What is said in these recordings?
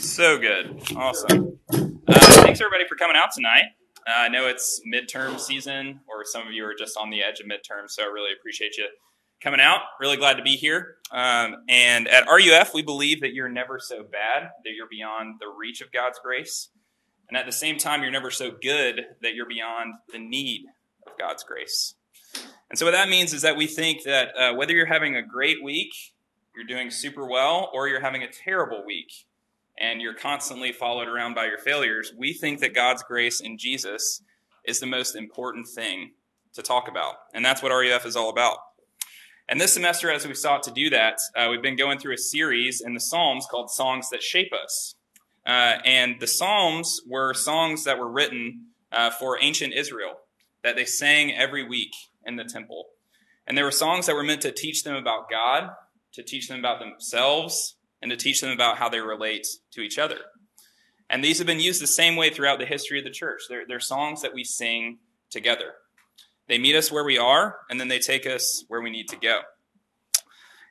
So good. Awesome. Uh, thanks, everybody, for coming out tonight. Uh, I know it's midterm season, or some of you are just on the edge of midterm, so I really appreciate you coming out. Really glad to be here. Um, and at RUF, we believe that you're never so bad that you're beyond the reach of God's grace. And at the same time, you're never so good that you're beyond the need of God's grace. And so, what that means is that we think that uh, whether you're having a great week, you're doing super well, or you're having a terrible week, and you're constantly followed around by your failures, we think that God's grace in Jesus is the most important thing to talk about. And that's what RUF is all about. And this semester, as we sought to do that, uh, we've been going through a series in the Psalms called Songs That Shape Us. Uh, and the Psalms were songs that were written uh, for ancient Israel that they sang every week in the temple. And they were songs that were meant to teach them about God, to teach them about themselves, and to teach them about how they relate to each other. And these have been used the same way throughout the history of the church. They're, they're songs that we sing together. They meet us where we are, and then they take us where we need to go.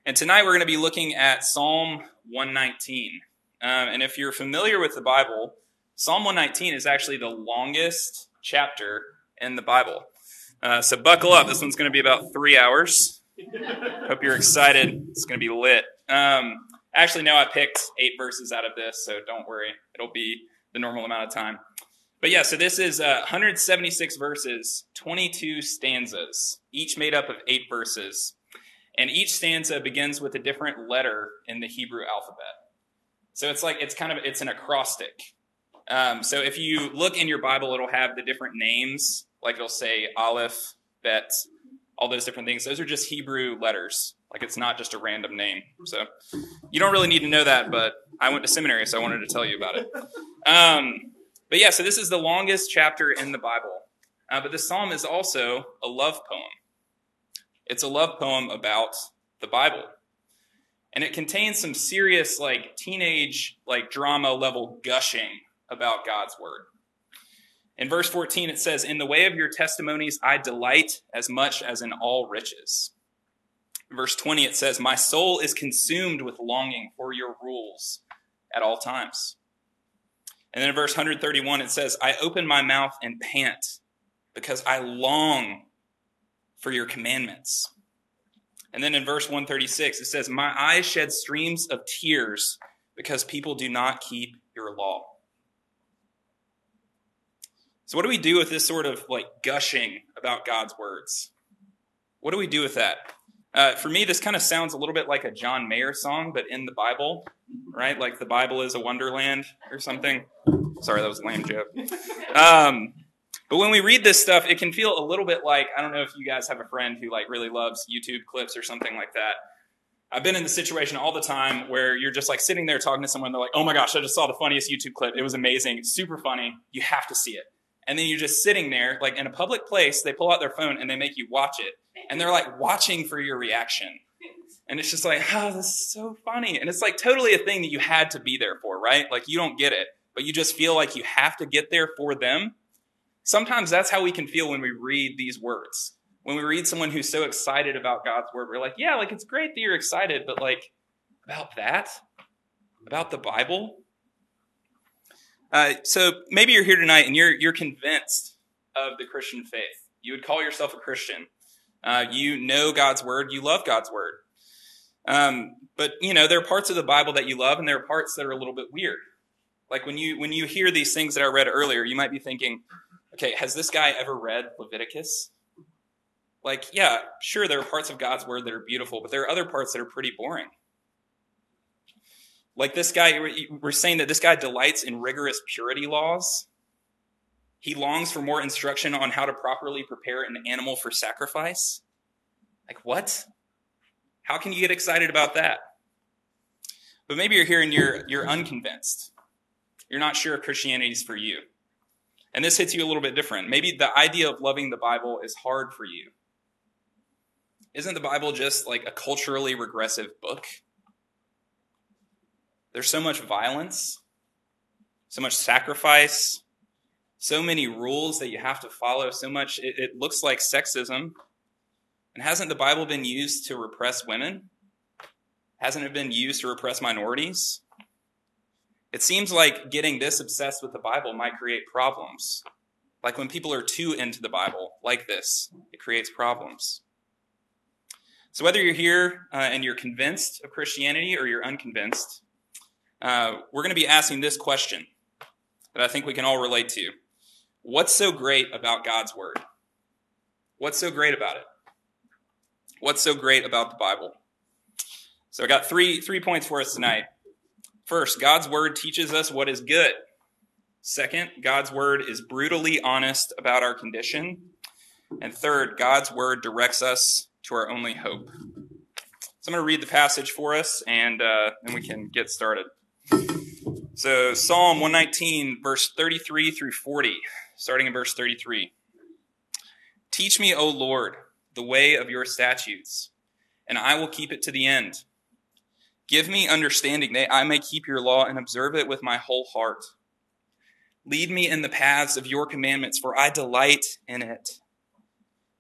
And tonight we're going to be looking at Psalm 119. Um, and if you're familiar with the Bible, Psalm 119 is actually the longest chapter in the Bible. Uh, so buckle up. This one's going to be about three hours. Hope you're excited. It's going to be lit. Um, Actually, no, I picked eight verses out of this, so don't worry. It'll be the normal amount of time. But yeah, so this is uh, 176 verses, 22 stanzas, each made up of eight verses. And each stanza begins with a different letter in the Hebrew alphabet. So it's like, it's kind of, it's an acrostic. Um, so if you look in your Bible, it'll have the different names, like it'll say Aleph, Bet, all those different things. Those are just Hebrew letters. Like it's not just a random name. So you don't really need to know that, but I went to seminary, so I wanted to tell you about it. Um, but yeah, so this is the longest chapter in the Bible. Uh, but this psalm is also a love poem. It's a love poem about the Bible. And it contains some serious, like, teenage, like, drama level gushing about God's word. In verse 14, it says, In the way of your testimonies I delight as much as in all riches verse 20, it says, My soul is consumed with longing for your rules at all times. And then in verse 131, it says, I open my mouth and pant because I long for your commandments. And then in verse 136, it says, My eyes shed streams of tears because people do not keep your law. So, what do we do with this sort of like gushing about God's words? What do we do with that? Uh, for me, this kind of sounds a little bit like a John Mayer song, but in the Bible, right? Like the Bible is a wonderland or something. Sorry, that was a lame joke. Um, but when we read this stuff, it can feel a little bit like I don't know if you guys have a friend who like really loves YouTube clips or something like that. I've been in the situation all the time where you're just like sitting there talking to someone. They're like, "Oh my gosh, I just saw the funniest YouTube clip. It was amazing, super funny. You have to see it." And then you're just sitting there, like in a public place. They pull out their phone and they make you watch it and they're like watching for your reaction. And it's just like, oh, this is so funny. And it's like totally a thing that you had to be there for, right? Like you don't get it, but you just feel like you have to get there for them. Sometimes that's how we can feel when we read these words. When we read someone who's so excited about God's word, we're like, yeah, like it's great that you're excited, but like about that? About the Bible? Uh, so maybe you're here tonight and you're you're convinced of the Christian faith. You would call yourself a Christian. Uh, you know God's word. You love God's word. Um, but you know there are parts of the Bible that you love, and there are parts that are a little bit weird. Like when you when you hear these things that I read earlier, you might be thinking, "Okay, has this guy ever read Leviticus?" Like, yeah, sure, there are parts of God's word that are beautiful, but there are other parts that are pretty boring. Like this guy, we're saying that this guy delights in rigorous purity laws he longs for more instruction on how to properly prepare an animal for sacrifice. Like, what? How can you get excited about that? But maybe you're here and you're, you're unconvinced. You're not sure if Christianity is for you. And this hits you a little bit different. Maybe the idea of loving the Bible is hard for you. Isn't the Bible just like a culturally regressive book? There's so much violence, so much sacrifice, so many rules that you have to follow, so much, it, it looks like sexism. And hasn't the Bible been used to repress women? Hasn't it been used to repress minorities? It seems like getting this obsessed with the Bible might create problems. Like when people are too into the Bible, like this, it creates problems. So, whether you're here uh, and you're convinced of Christianity or you're unconvinced, uh, we're going to be asking this question that I think we can all relate to What's so great about God's Word? What's so great about it? What's so great about the Bible? So I got three three points for us tonight. First, God's word teaches us what is good. Second, God's word is brutally honest about our condition. And third, God's word directs us to our only hope. So I'm going to read the passage for us, and uh, then we can get started. So Psalm 119, verse 33 through 40, starting in verse 33. Teach me, O Lord, the way of your statutes, and I will keep it to the end. Give me understanding that I may keep your law and observe it with my whole heart. Lead me in the paths of your commandments, for I delight in it.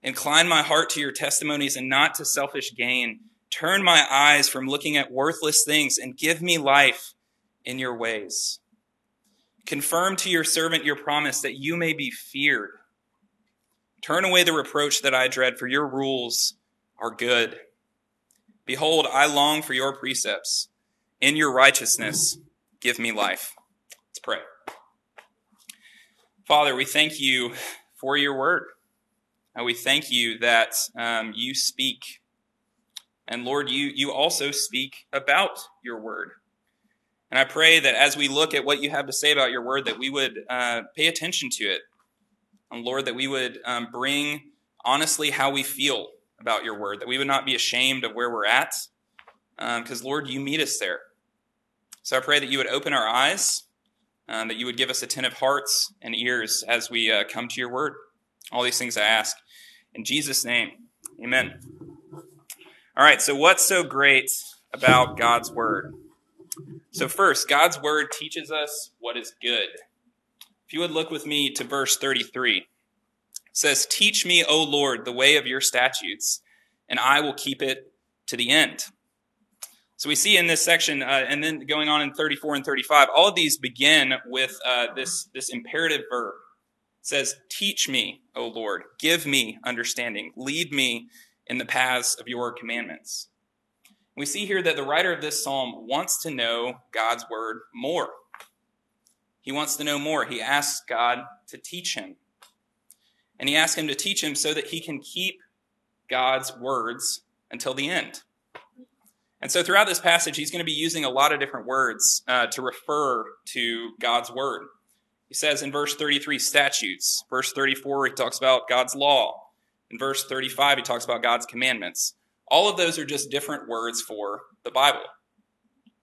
Incline my heart to your testimonies and not to selfish gain. Turn my eyes from looking at worthless things and give me life in your ways. Confirm to your servant your promise that you may be feared. Turn away the reproach that I dread, for your rules are good. Behold, I long for your precepts. In your righteousness, give me life. Let's pray. Father, we thank you for your word. And we thank you that um, you speak. And Lord, you, you also speak about your word. And I pray that as we look at what you have to say about your word, that we would uh, pay attention to it. And Lord, that we would um, bring honestly how we feel about your word, that we would not be ashamed of where we're at, because um, Lord, you meet us there. So I pray that you would open our eyes, um, that you would give us attentive hearts and ears as we uh, come to your word. All these things I ask. In Jesus' name, amen. All right, so what's so great about God's word? So, first, God's word teaches us what is good. If you would look with me to verse 33, it says, Teach me, O Lord, the way of your statutes, and I will keep it to the end. So we see in this section, uh, and then going on in 34 and 35, all of these begin with uh, this, this imperative verb. It says, Teach me, O Lord, give me understanding, lead me in the paths of your commandments we see here that the writer of this psalm wants to know God's word more. He wants to know more. He asks God to teach him. And he asks him to teach him so that he can keep God's words until the end. And so throughout this passage, he's going to be using a lot of different words uh, to refer to God's word. He says in verse 33, statutes. Verse 34, he talks about God's law. In verse 35, he talks about God's commandments. All of those are just different words for the Bible.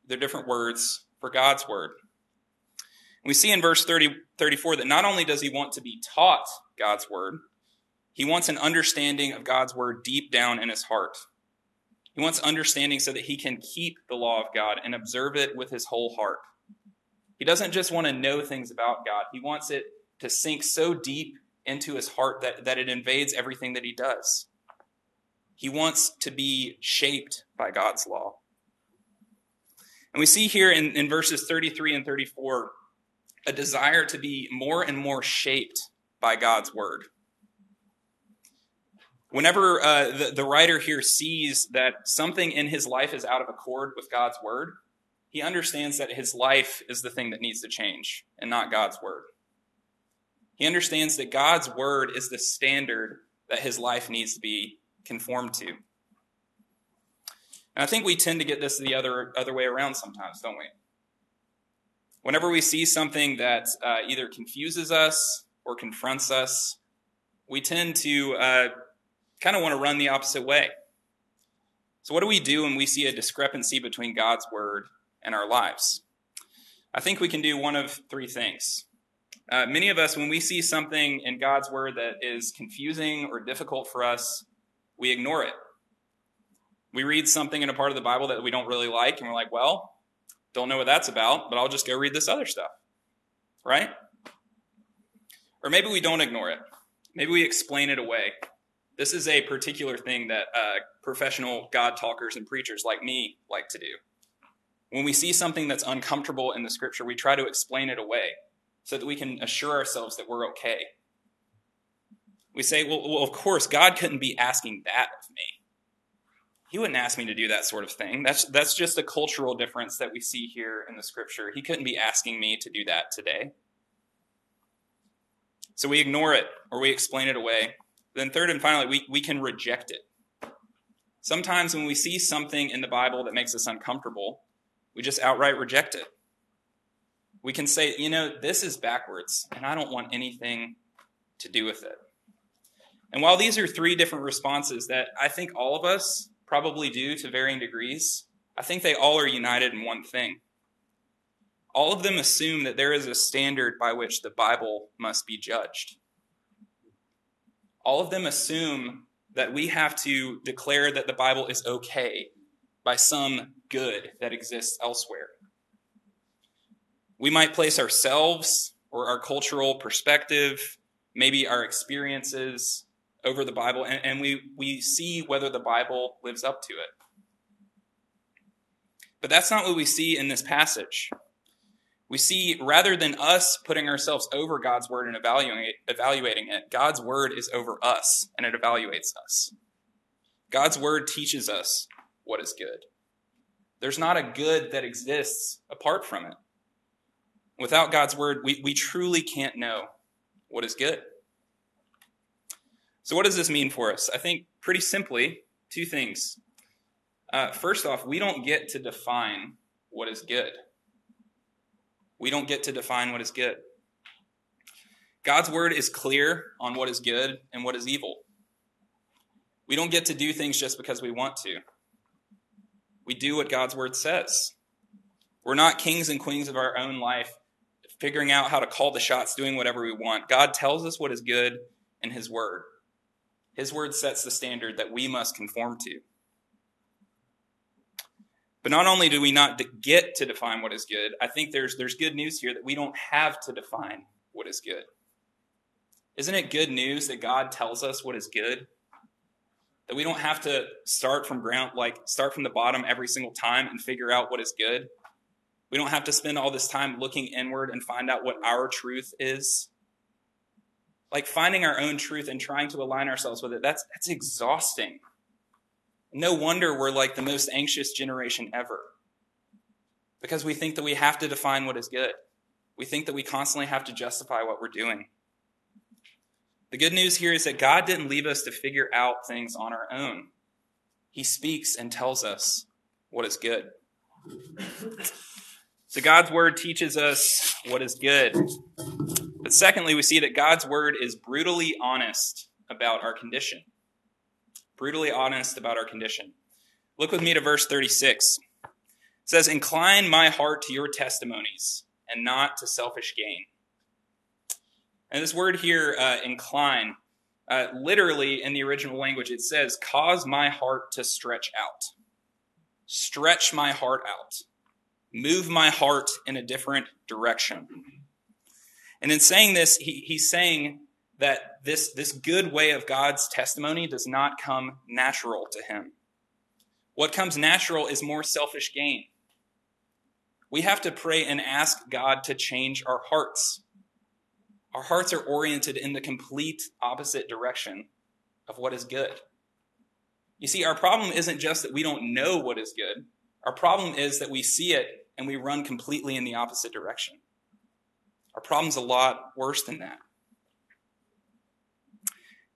They're different words for God's word. We see in verse 30, 34 that not only does he want to be taught God's word, he wants an understanding of God's word deep down in his heart. He wants understanding so that he can keep the law of God and observe it with his whole heart. He doesn't just want to know things about God, he wants it to sink so deep into his heart that, that it invades everything that he does. He wants to be shaped by God's law. And we see here in, in verses 33 and 34 a desire to be more and more shaped by God's word. Whenever uh, the, the writer here sees that something in his life is out of accord with God's word, he understands that his life is the thing that needs to change and not God's word. He understands that God's word is the standard that his life needs to be conform to. And I think we tend to get this the other, other way around sometimes, don't we? Whenever we see something that uh, either confuses us or confronts us, we tend to uh, kind of want to run the opposite way. So, what do we do when we see a discrepancy between God's word and our lives? I think we can do one of three things. Uh, many of us, when we see something in God's word that is confusing or difficult for us, we ignore it. We read something in a part of the Bible that we don't really like, and we're like, well, don't know what that's about, but I'll just go read this other stuff. Right? Or maybe we don't ignore it. Maybe we explain it away. This is a particular thing that uh, professional God talkers and preachers like me like to do. When we see something that's uncomfortable in the scripture, we try to explain it away so that we can assure ourselves that we're okay. We say, well, well, of course, God couldn't be asking that of me. He wouldn't ask me to do that sort of thing. That's, that's just a cultural difference that we see here in the scripture. He couldn't be asking me to do that today. So we ignore it or we explain it away. Then, third and finally, we, we can reject it. Sometimes when we see something in the Bible that makes us uncomfortable, we just outright reject it. We can say, you know, this is backwards, and I don't want anything to do with it. And while these are three different responses that I think all of us probably do to varying degrees, I think they all are united in one thing. All of them assume that there is a standard by which the Bible must be judged. All of them assume that we have to declare that the Bible is okay by some good that exists elsewhere. We might place ourselves or our cultural perspective, maybe our experiences, over the Bible, and, and we, we see whether the Bible lives up to it. But that's not what we see in this passage. We see rather than us putting ourselves over God's word and evaluating it, God's word is over us and it evaluates us. God's word teaches us what is good. There's not a good that exists apart from it. Without God's word, we, we truly can't know what is good. So, what does this mean for us? I think pretty simply, two things. Uh, first off, we don't get to define what is good. We don't get to define what is good. God's word is clear on what is good and what is evil. We don't get to do things just because we want to. We do what God's word says. We're not kings and queens of our own life, figuring out how to call the shots, doing whatever we want. God tells us what is good in His word. His word sets the standard that we must conform to. But not only do we not get to define what is good, I think there's, there's good news here that we don't have to define what is good. Isn't it good news that God tells us what is good? That we don't have to start from ground, like start from the bottom every single time and figure out what is good. We don't have to spend all this time looking inward and find out what our truth is like finding our own truth and trying to align ourselves with it, that's, that's exhausting. No wonder we're like the most anxious generation ever. Because we think that we have to define what is good. We think that we constantly have to justify what we're doing. The good news here is that God didn't leave us to figure out things on our own. He speaks and tells us what is good. So God's word teaches us what is good. But secondly, we see that God's word is brutally honest about our condition. Brutally honest about our condition. Look with me to verse 36. It says, Incline my heart to your testimonies and not to selfish gain. And this word here, uh, incline, uh, literally in the original language, it says, cause my heart to stretch out. Stretch my heart out. Move my heart in a different direction. And in saying this, he, he's saying that this, this good way of God's testimony does not come natural to him. What comes natural is more selfish gain. We have to pray and ask God to change our hearts. Our hearts are oriented in the complete opposite direction of what is good. You see, our problem isn't just that we don't know what is good. Our problem is that we see it and we run completely in the opposite direction. Our problem's a lot worse than that.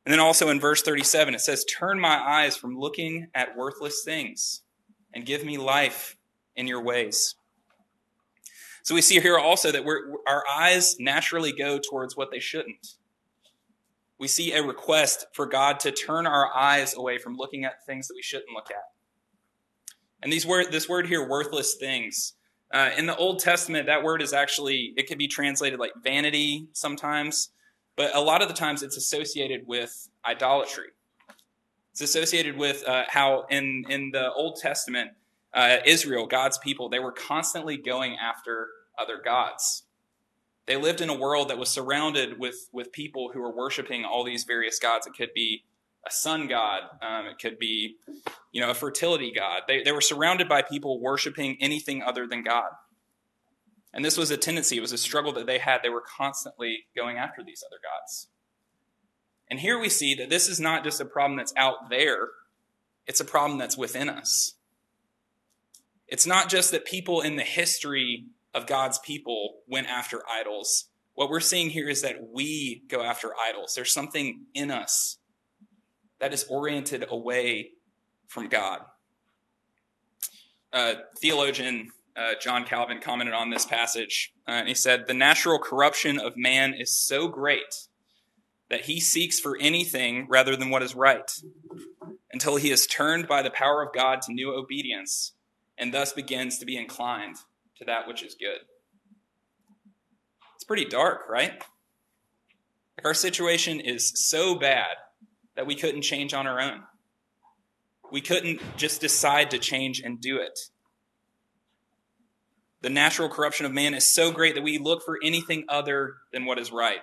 And then also in verse 37, it says, Turn my eyes from looking at worthless things and give me life in your ways. So we see here also that our eyes naturally go towards what they shouldn't. We see a request for God to turn our eyes away from looking at things that we shouldn't look at. And these word, this word here, worthless things, uh, in the Old Testament, that word is actually, it can be translated like vanity sometimes, but a lot of the times it's associated with idolatry. It's associated with uh, how in, in the Old Testament, uh, Israel, God's people, they were constantly going after other gods. They lived in a world that was surrounded with, with people who were worshiping all these various gods. It could be a sun god. Um, it could be, you know, a fertility god. They, they were surrounded by people worshiping anything other than God. And this was a tendency, it was a struggle that they had. They were constantly going after these other gods. And here we see that this is not just a problem that's out there, it's a problem that's within us. It's not just that people in the history of God's people went after idols. What we're seeing here is that we go after idols. There's something in us that is oriented away from God. Uh, theologian uh, John Calvin commented on this passage, uh, and he said, The natural corruption of man is so great that he seeks for anything rather than what is right, until he is turned by the power of God to new obedience, and thus begins to be inclined to that which is good. It's pretty dark, right? Like our situation is so bad that we couldn't change on our own. We couldn't just decide to change and do it. The natural corruption of man is so great that we look for anything other than what is right.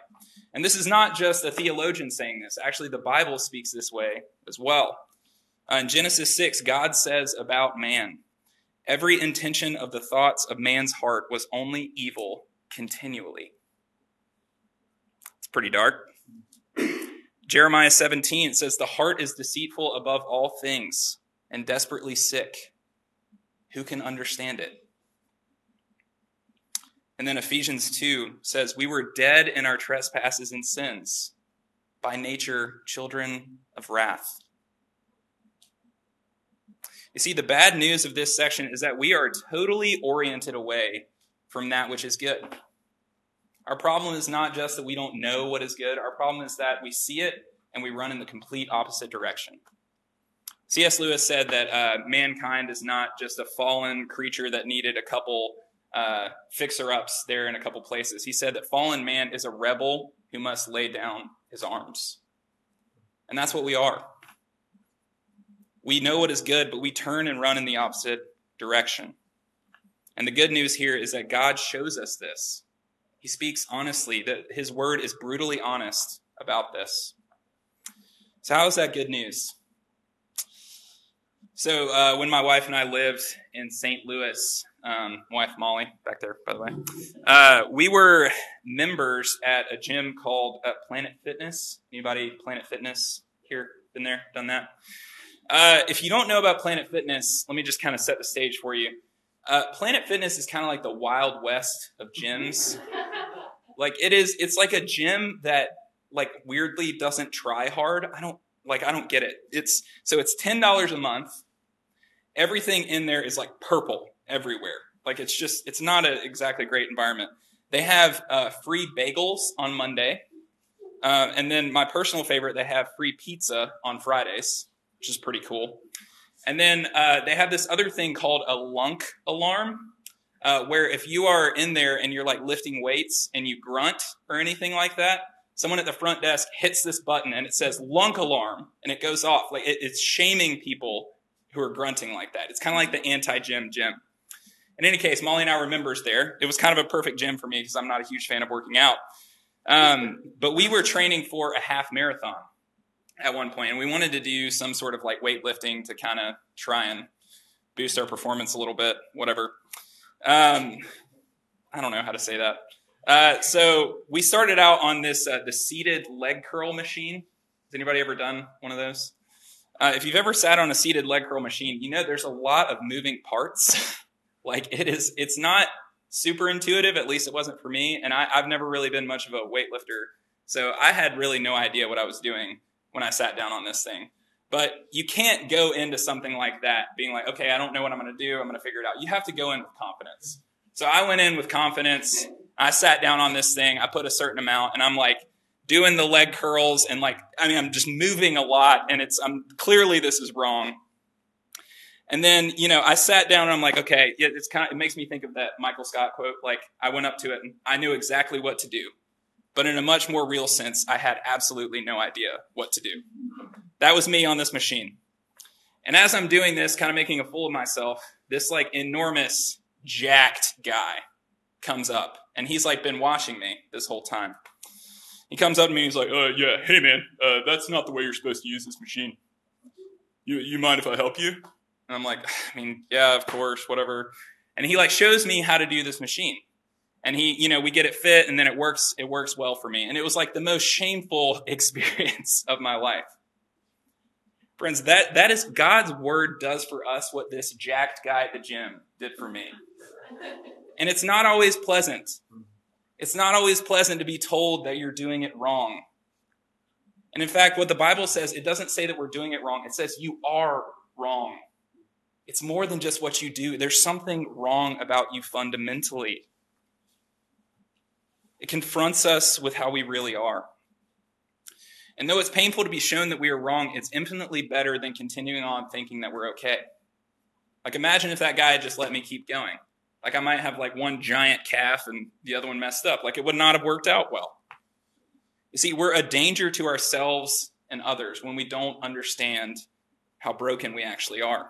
And this is not just a theologian saying this. Actually, the Bible speaks this way as well. Uh, in Genesis 6, God says about man, every intention of the thoughts of man's heart was only evil continually. It's pretty dark. Jeremiah 17 says, The heart is deceitful above all things and desperately sick. Who can understand it? And then Ephesians 2 says, We were dead in our trespasses and sins, by nature, children of wrath. You see, the bad news of this section is that we are totally oriented away from that which is good. Our problem is not just that we don't know what is good, our problem is that we see it and we run in the complete opposite direction. C.S. Lewis said that uh, mankind is not just a fallen creature that needed a couple uh, fixer ups there in a couple places. He said that fallen man is a rebel who must lay down his arms. And that's what we are. We know what is good, but we turn and run in the opposite direction. And the good news here is that God shows us this. He speaks honestly, that his word is brutally honest about this. So, how is that good news? So, uh, when my wife and I lived in St. Louis, um, wife Molly, back there, by the way. Uh, we were members at a gym called uh, Planet Fitness. Anybody Planet Fitness here? Been there? Done that? Uh, if you don't know about Planet Fitness, let me just kind of set the stage for you. Uh, Planet Fitness is kind of like the Wild West of gyms. Like it is, it's like a gym that like weirdly doesn't try hard. I don't like. I don't get it. It's so it's ten dollars a month. Everything in there is like purple everywhere. Like it's just, it's not an exactly great environment. They have uh, free bagels on Monday. Uh, and then my personal favorite, they have free pizza on Fridays, which is pretty cool. And then uh, they have this other thing called a lunk alarm, uh, where if you are in there and you're like lifting weights and you grunt or anything like that, someone at the front desk hits this button and it says lunk alarm and it goes off. Like it, it's shaming people who are grunting like that. It's kind of like the anti gym gym. In any case, Molly and I were members there. It was kind of a perfect gym for me because I'm not a huge fan of working out. Um, but we were training for a half marathon at one point, and we wanted to do some sort of like weightlifting to kind of try and boost our performance a little bit, whatever. Um, I don't know how to say that. Uh, so we started out on this uh, the seated leg curl machine. Has anybody ever done one of those? Uh, if you've ever sat on a seated leg curl machine, you know there's a lot of moving parts. Like it is, it's not super intuitive. At least it wasn't for me. And I, I've never really been much of a weightlifter. So I had really no idea what I was doing when I sat down on this thing. But you can't go into something like that being like, okay, I don't know what I'm going to do. I'm going to figure it out. You have to go in with confidence. So I went in with confidence. I sat down on this thing. I put a certain amount and I'm like doing the leg curls and like, I mean, I'm just moving a lot and it's, I'm clearly this is wrong. And then, you know, I sat down and I'm like, okay, it's kind of, it makes me think of that Michael Scott quote. Like, I went up to it and I knew exactly what to do. But in a much more real sense, I had absolutely no idea what to do. That was me on this machine. And as I'm doing this, kind of making a fool of myself, this like enormous, jacked guy comes up and he's like been watching me this whole time. He comes up to me and he's like, uh, yeah, hey man, uh, that's not the way you're supposed to use this machine. You, you mind if I help you? And I'm like, I mean, yeah, of course, whatever. And he like shows me how to do this machine. And he, you know, we get it fit and then it works, it works well for me. And it was like the most shameful experience of my life. Friends, that, that is God's word does for us what this jacked guy at the gym did for me. And it's not always pleasant. It's not always pleasant to be told that you're doing it wrong. And in fact, what the Bible says, it doesn't say that we're doing it wrong. It says you are wrong. It's more than just what you do. There's something wrong about you fundamentally. It confronts us with how we really are. And though it's painful to be shown that we are wrong, it's infinitely better than continuing on thinking that we're okay. Like, imagine if that guy had just let me keep going. Like, I might have like one giant calf and the other one messed up. Like, it would not have worked out well. You see, we're a danger to ourselves and others when we don't understand how broken we actually are.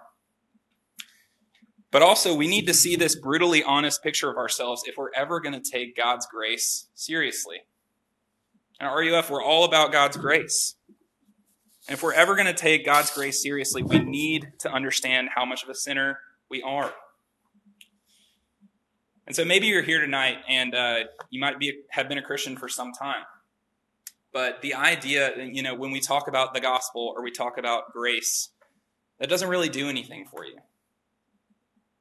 But also, we need to see this brutally honest picture of ourselves if we're ever going to take God's grace seriously. And RUF, we're all about God's grace. And if we're ever going to take God's grace seriously, we need to understand how much of a sinner we are. And so maybe you're here tonight and uh, you might be have been a Christian for some time. But the idea, you know, when we talk about the gospel or we talk about grace, that doesn't really do anything for you.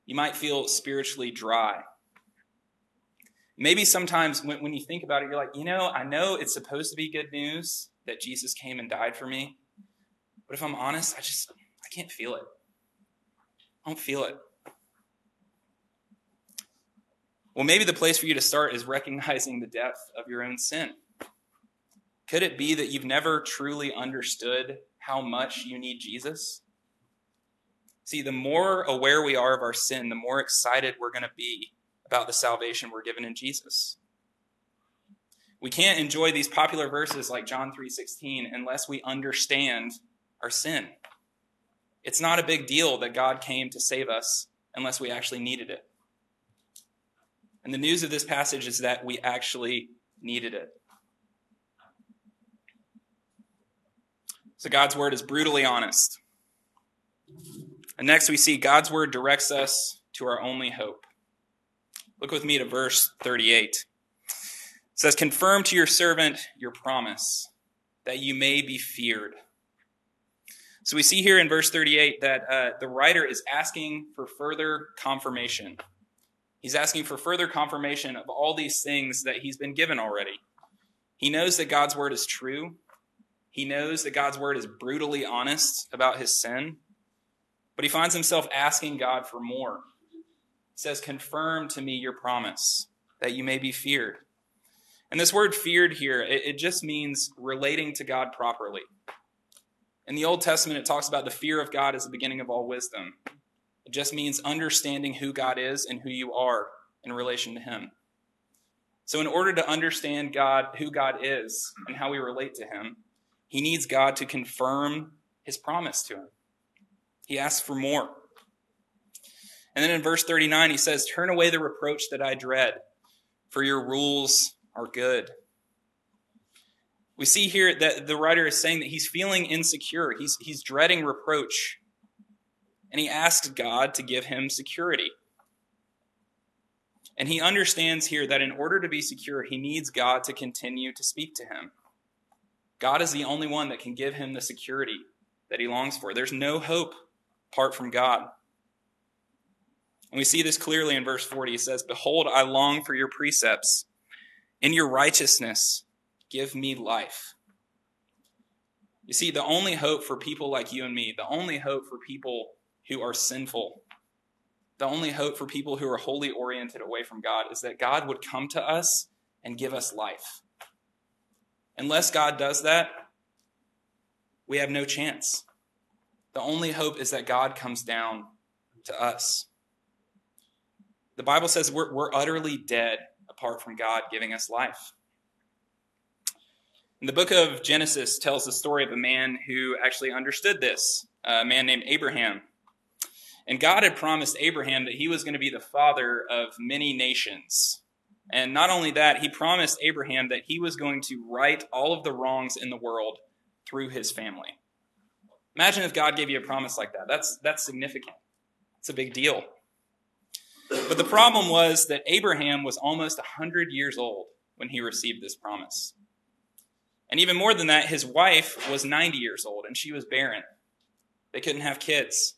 You might feel spiritually dry. Maybe sometimes when, when you think about it, you're like, you know, I know it's supposed to be good news that Jesus came and died for me. But if I'm honest, I just, I can't feel it. I don't feel it. Well, maybe the place for you to start is recognizing the depth of your own sin. Could it be that you've never truly understood how much you need Jesus? See, the more aware we are of our sin, the more excited we're going to be about the salvation we're given in Jesus. We can't enjoy these popular verses like John 3:16 unless we understand our sin. It's not a big deal that God came to save us unless we actually needed it. And the news of this passage is that we actually needed it. So God's word is brutally honest. And next we see God's word directs us to our only hope. Look with me to verse 38. It says, Confirm to your servant your promise, that you may be feared. So we see here in verse 38 that uh, the writer is asking for further confirmation. He's asking for further confirmation of all these things that he's been given already. He knows that God's word is true. He knows that God's word is brutally honest about his sin. But he finds himself asking God for more says, Confirm to me your promise that you may be feared. And this word feared here, it, it just means relating to God properly. In the Old Testament, it talks about the fear of God as the beginning of all wisdom. It just means understanding who God is and who you are in relation to Him. So, in order to understand God, who God is, and how we relate to Him, He needs God to confirm His promise to Him. He asks for more. And then in verse 39, he says, Turn away the reproach that I dread, for your rules are good. We see here that the writer is saying that he's feeling insecure. He's, he's dreading reproach. And he asks God to give him security. And he understands here that in order to be secure, he needs God to continue to speak to him. God is the only one that can give him the security that he longs for. There's no hope apart from God. And we see this clearly in verse 40. He says, Behold, I long for your precepts. In your righteousness, give me life. You see, the only hope for people like you and me, the only hope for people who are sinful, the only hope for people who are wholly oriented away from God is that God would come to us and give us life. Unless God does that, we have no chance. The only hope is that God comes down to us. The Bible says we're, we're utterly dead apart from God giving us life. And the book of Genesis tells the story of a man who actually understood this, a man named Abraham. And God had promised Abraham that he was going to be the father of many nations. And not only that, he promised Abraham that he was going to right all of the wrongs in the world through his family. Imagine if God gave you a promise like that. That's, that's significant. It's a big deal. But the problem was that Abraham was almost 100 years old when he received this promise. And even more than that, his wife was 90 years old and she was barren. They couldn't have kids.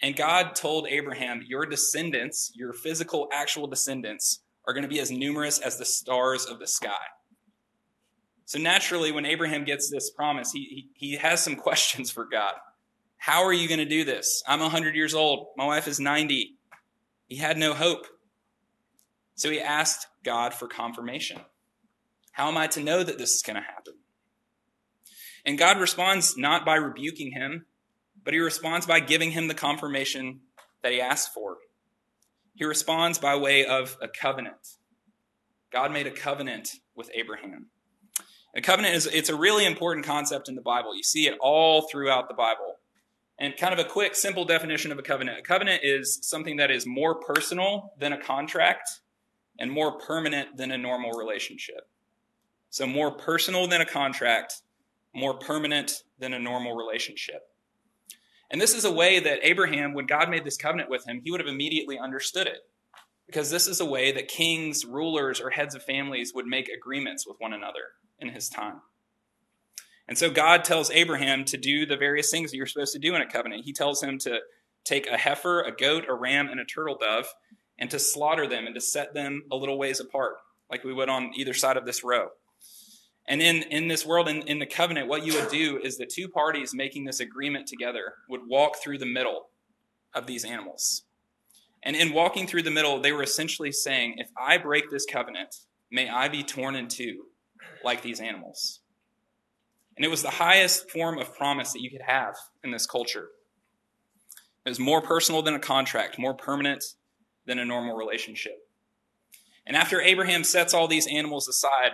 And God told Abraham, Your descendants, your physical, actual descendants, are going to be as numerous as the stars of the sky. So naturally, when Abraham gets this promise, he, he, he has some questions for God. How are you going to do this? I'm 100 years old. My wife is 90. He had no hope. So he asked God for confirmation. How am I to know that this is going to happen? And God responds not by rebuking him, but he responds by giving him the confirmation that he asked for. He responds by way of a covenant. God made a covenant with Abraham. A covenant is it's a really important concept in the Bible. You see it all throughout the Bible. And kind of a quick, simple definition of a covenant. A covenant is something that is more personal than a contract and more permanent than a normal relationship. So more personal than a contract, more permanent than a normal relationship. And this is a way that Abraham, when God made this covenant with him, he would have immediately understood it. Because this is a way that kings, rulers, or heads of families would make agreements with one another in his time. And so God tells Abraham to do the various things that you're supposed to do in a covenant. He tells him to take a heifer, a goat, a ram, and a turtle dove, and to slaughter them and to set them a little ways apart, like we would on either side of this row. And in, in this world, in, in the covenant, what you would do is the two parties making this agreement together would walk through the middle of these animals. And in walking through the middle, they were essentially saying, if I break this covenant, may I be torn in two like these animals. And it was the highest form of promise that you could have in this culture. It was more personal than a contract, more permanent than a normal relationship. And after Abraham sets all these animals aside,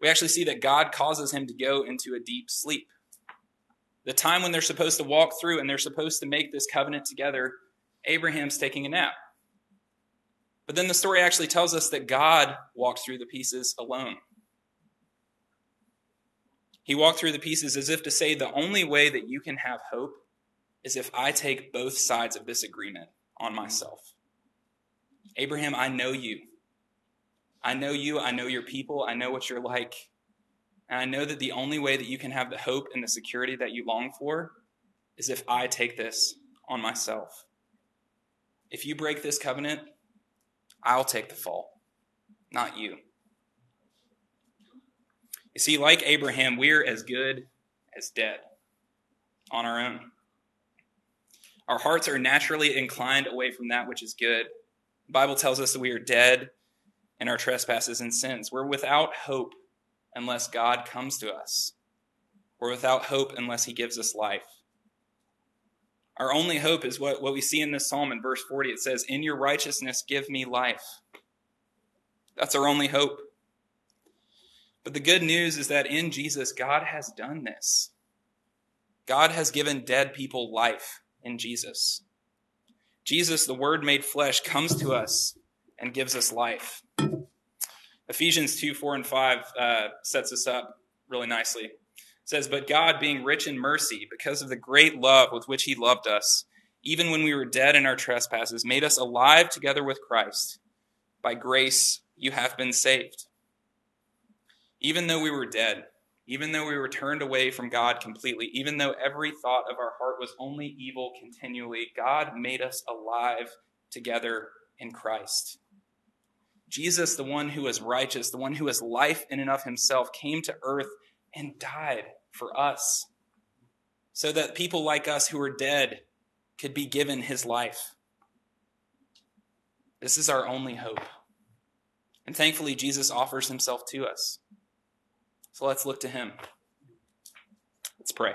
we actually see that God causes him to go into a deep sleep. The time when they're supposed to walk through and they're supposed to make this covenant together, Abraham's taking a nap. But then the story actually tells us that God walked through the pieces alone. He walked through the pieces as if to say, the only way that you can have hope is if I take both sides of this agreement on myself. Abraham, I know you. I know you, I know your people, I know what you're like. And I know that the only way that you can have the hope and the security that you long for is if I take this on myself. If you break this covenant, I'll take the fall, not you. You see, like Abraham, we're as good as dead on our own. Our hearts are naturally inclined away from that which is good. The Bible tells us that we are dead in our trespasses and sins. We're without hope unless God comes to us. We're without hope unless He gives us life. Our only hope is what, what we see in this psalm in verse 40. It says, In your righteousness, give me life. That's our only hope. But the good news is that in Jesus, God has done this. God has given dead people life in Jesus. Jesus, the Word made flesh, comes to us and gives us life. Ephesians 2 4 and 5 uh, sets us up really nicely. It says, But God, being rich in mercy, because of the great love with which He loved us, even when we were dead in our trespasses, made us alive together with Christ. By grace you have been saved. Even though we were dead, even though we were turned away from God completely, even though every thought of our heart was only evil continually, God made us alive together in Christ. Jesus, the one who is righteous, the one who is life in and of himself, came to earth and died for us so that people like us who are dead could be given his life. This is our only hope. And thankfully, Jesus offers himself to us. So let's look to him. Let's pray.